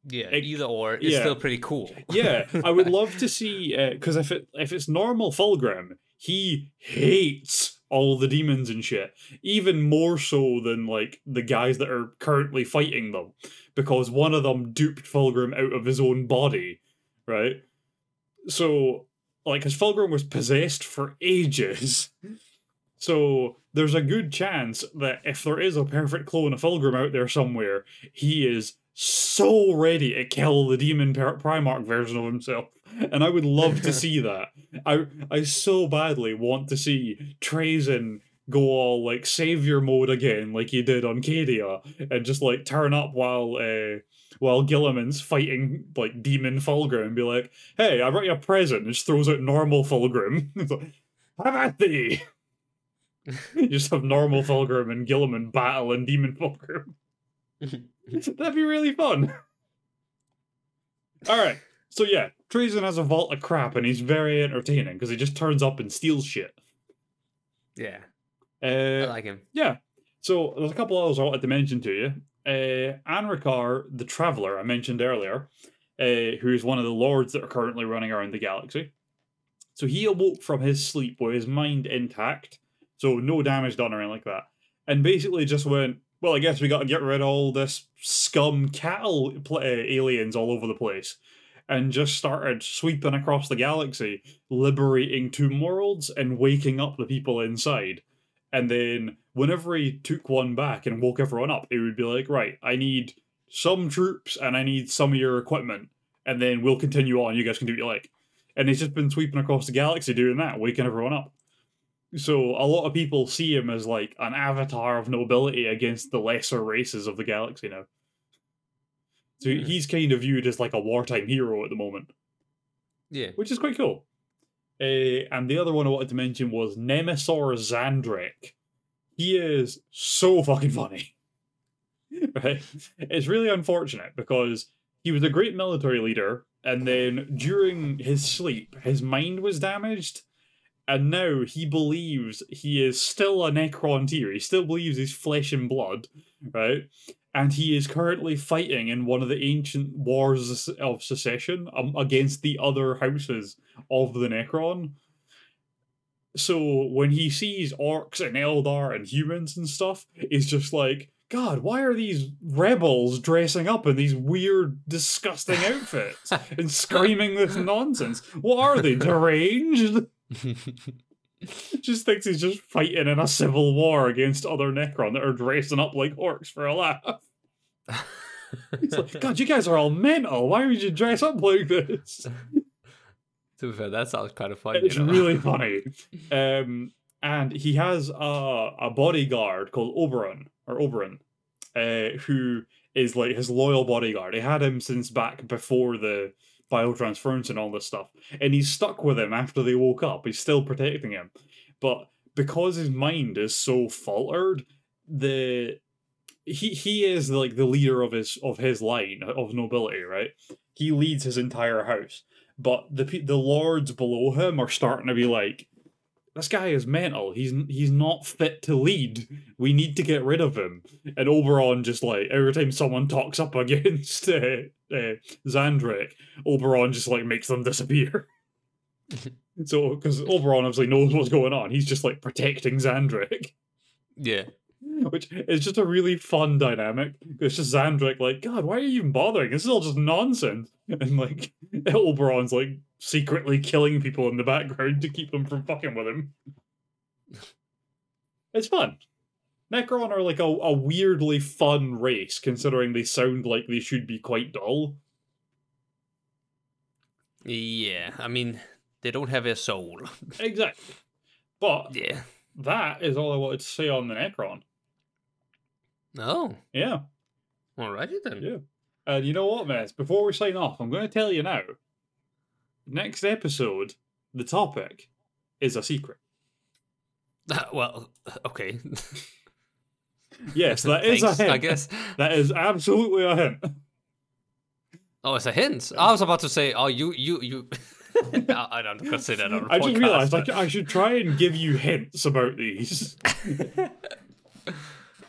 Yeah. It- Either or. It's yeah. still pretty cool. Yeah, I would love to see uh, because if it if it's normal Fulgrim, he hates all the demons and shit, even more so than like the guys that are currently fighting them, because one of them duped Fulgrim out of his own body, right? So, like, his Fulgrim was possessed for ages. So there's a good chance that if there is a perfect clone of Fulgrim out there somewhere, he is so ready to kill the demon Pri- Primarch version of himself. And I would love to see that. I I so badly want to see Trazyn go all like savior mode again, like he did on Cadia, and just like turn up while uh, while Guilliman's fighting like demon Fulgrim and be like, "Hey, I brought you a present." And just throws out normal Fulgrim. It's like, Have at thee. you just have normal Fulgrim and Gilliman battle and demon Fulgrim. That'd be really fun. All right. So yeah, Trazyn has a vault of crap and he's very entertaining because he just turns up and steals shit. Yeah, Uh, I like him. yeah. So there's a couple others I wanted to mention to you. Uh, Anrakyr, the Traveler, I mentioned earlier, uh, who is one of the lords that are currently running around the galaxy. So he awoke from his sleep with his mind intact, so no damage done or anything like that, and basically just went, "Well, I guess we got to get rid of all this scum cattle pl- uh, aliens all over the place." And just started sweeping across the galaxy, liberating tomb worlds and waking up the people inside. And then whenever he took one back and woke everyone up, it would be like, right, I need some troops and I need some of your equipment, and then we'll continue on. You guys can do what you like. And he's just been sweeping across the galaxy doing that, waking everyone up. So a lot of people see him as like an avatar of nobility against the lesser races of the galaxy now. So Hmm. he's kind of viewed as like a wartime hero at the moment Yeah. which is quite cool. Uh, and the other one I wanted to mention was Nemesor Zahndrekh. He is so fucking funny. right? It's really unfortunate because he was a great military leader, and then during his sleep, his mind was damaged, and now he believes he is still a Necrontyr. He still believes he's flesh and blood, right? And he is currently fighting in one of the ancient wars of secession um, against the other houses of the Necron. So when he sees Orks and Eldar and humans and stuff, he's just like, God, why are these rebels dressing up in these weird, disgusting outfits and screaming this nonsense? What are they, deranged? Just thinks he's just fighting in a civil war against other Necron that are dressing up like Orks for a laugh. He's like, God, you guys are all mental. Why would you dress up like this? to be fair, that sounds kind of funny. It's you know? really funny. Um, and he has a, a bodyguard called Obyron or Obyron, uh, who is like his loyal bodyguard. He had him since back before the biotransference and all this stuff, and he's stuck with him after they woke up. He's still protecting him, but because his mind is so faltered, the he he is like the leader of his of his line of nobility, right? He leads his entire house, but the the lords below him are starting to be like, this guy is mental. He's he's not fit to lead. We need to get rid of him. And Obyron just like every time someone talks up against uh, uh, Obyron just like makes them disappear. so because Obyron obviously knows what's going on, he's just like protecting Zahndrekh Yeah. which is just a really fun dynamic. It's just Zahndrekh like, God, why are you even bothering? This is all just nonsense. And like Obyron's like secretly killing people in the background to keep them from fucking with him. It's fun. Necron are like a, a weirdly fun race, considering they sound like they should be quite dull. Yeah. I mean, they don't have a soul. Exactly. But yeah. that is all I wanted to say on the Necron. Oh. Yeah. Alrighty then. Yeah. And you know what, MEZ? Before we sign off, I'm going to tell you now. Next episode, the topic is a secret. Uh, well, okay. Yes, that is a hint. I guess. That is absolutely a hint. Oh, it's a hint. I was about to say, oh, you, you, you. I don't consider that on a I just podcast, realised I, but- c- I should try and give you hints about these.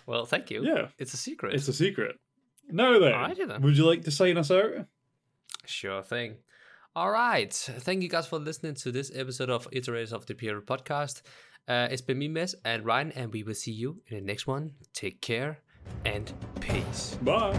Well, thank you. Yeah. It's a secret. It's a secret. Now then, Alrighty then. would you like to sign us out? Sure thing. All right. Thank you guys for listening to this episode of Iterators of the Imperium podcast. Uh, it's been me, MEZ, and Ryan, and we will see you in the next one. Take care and peace. Bye.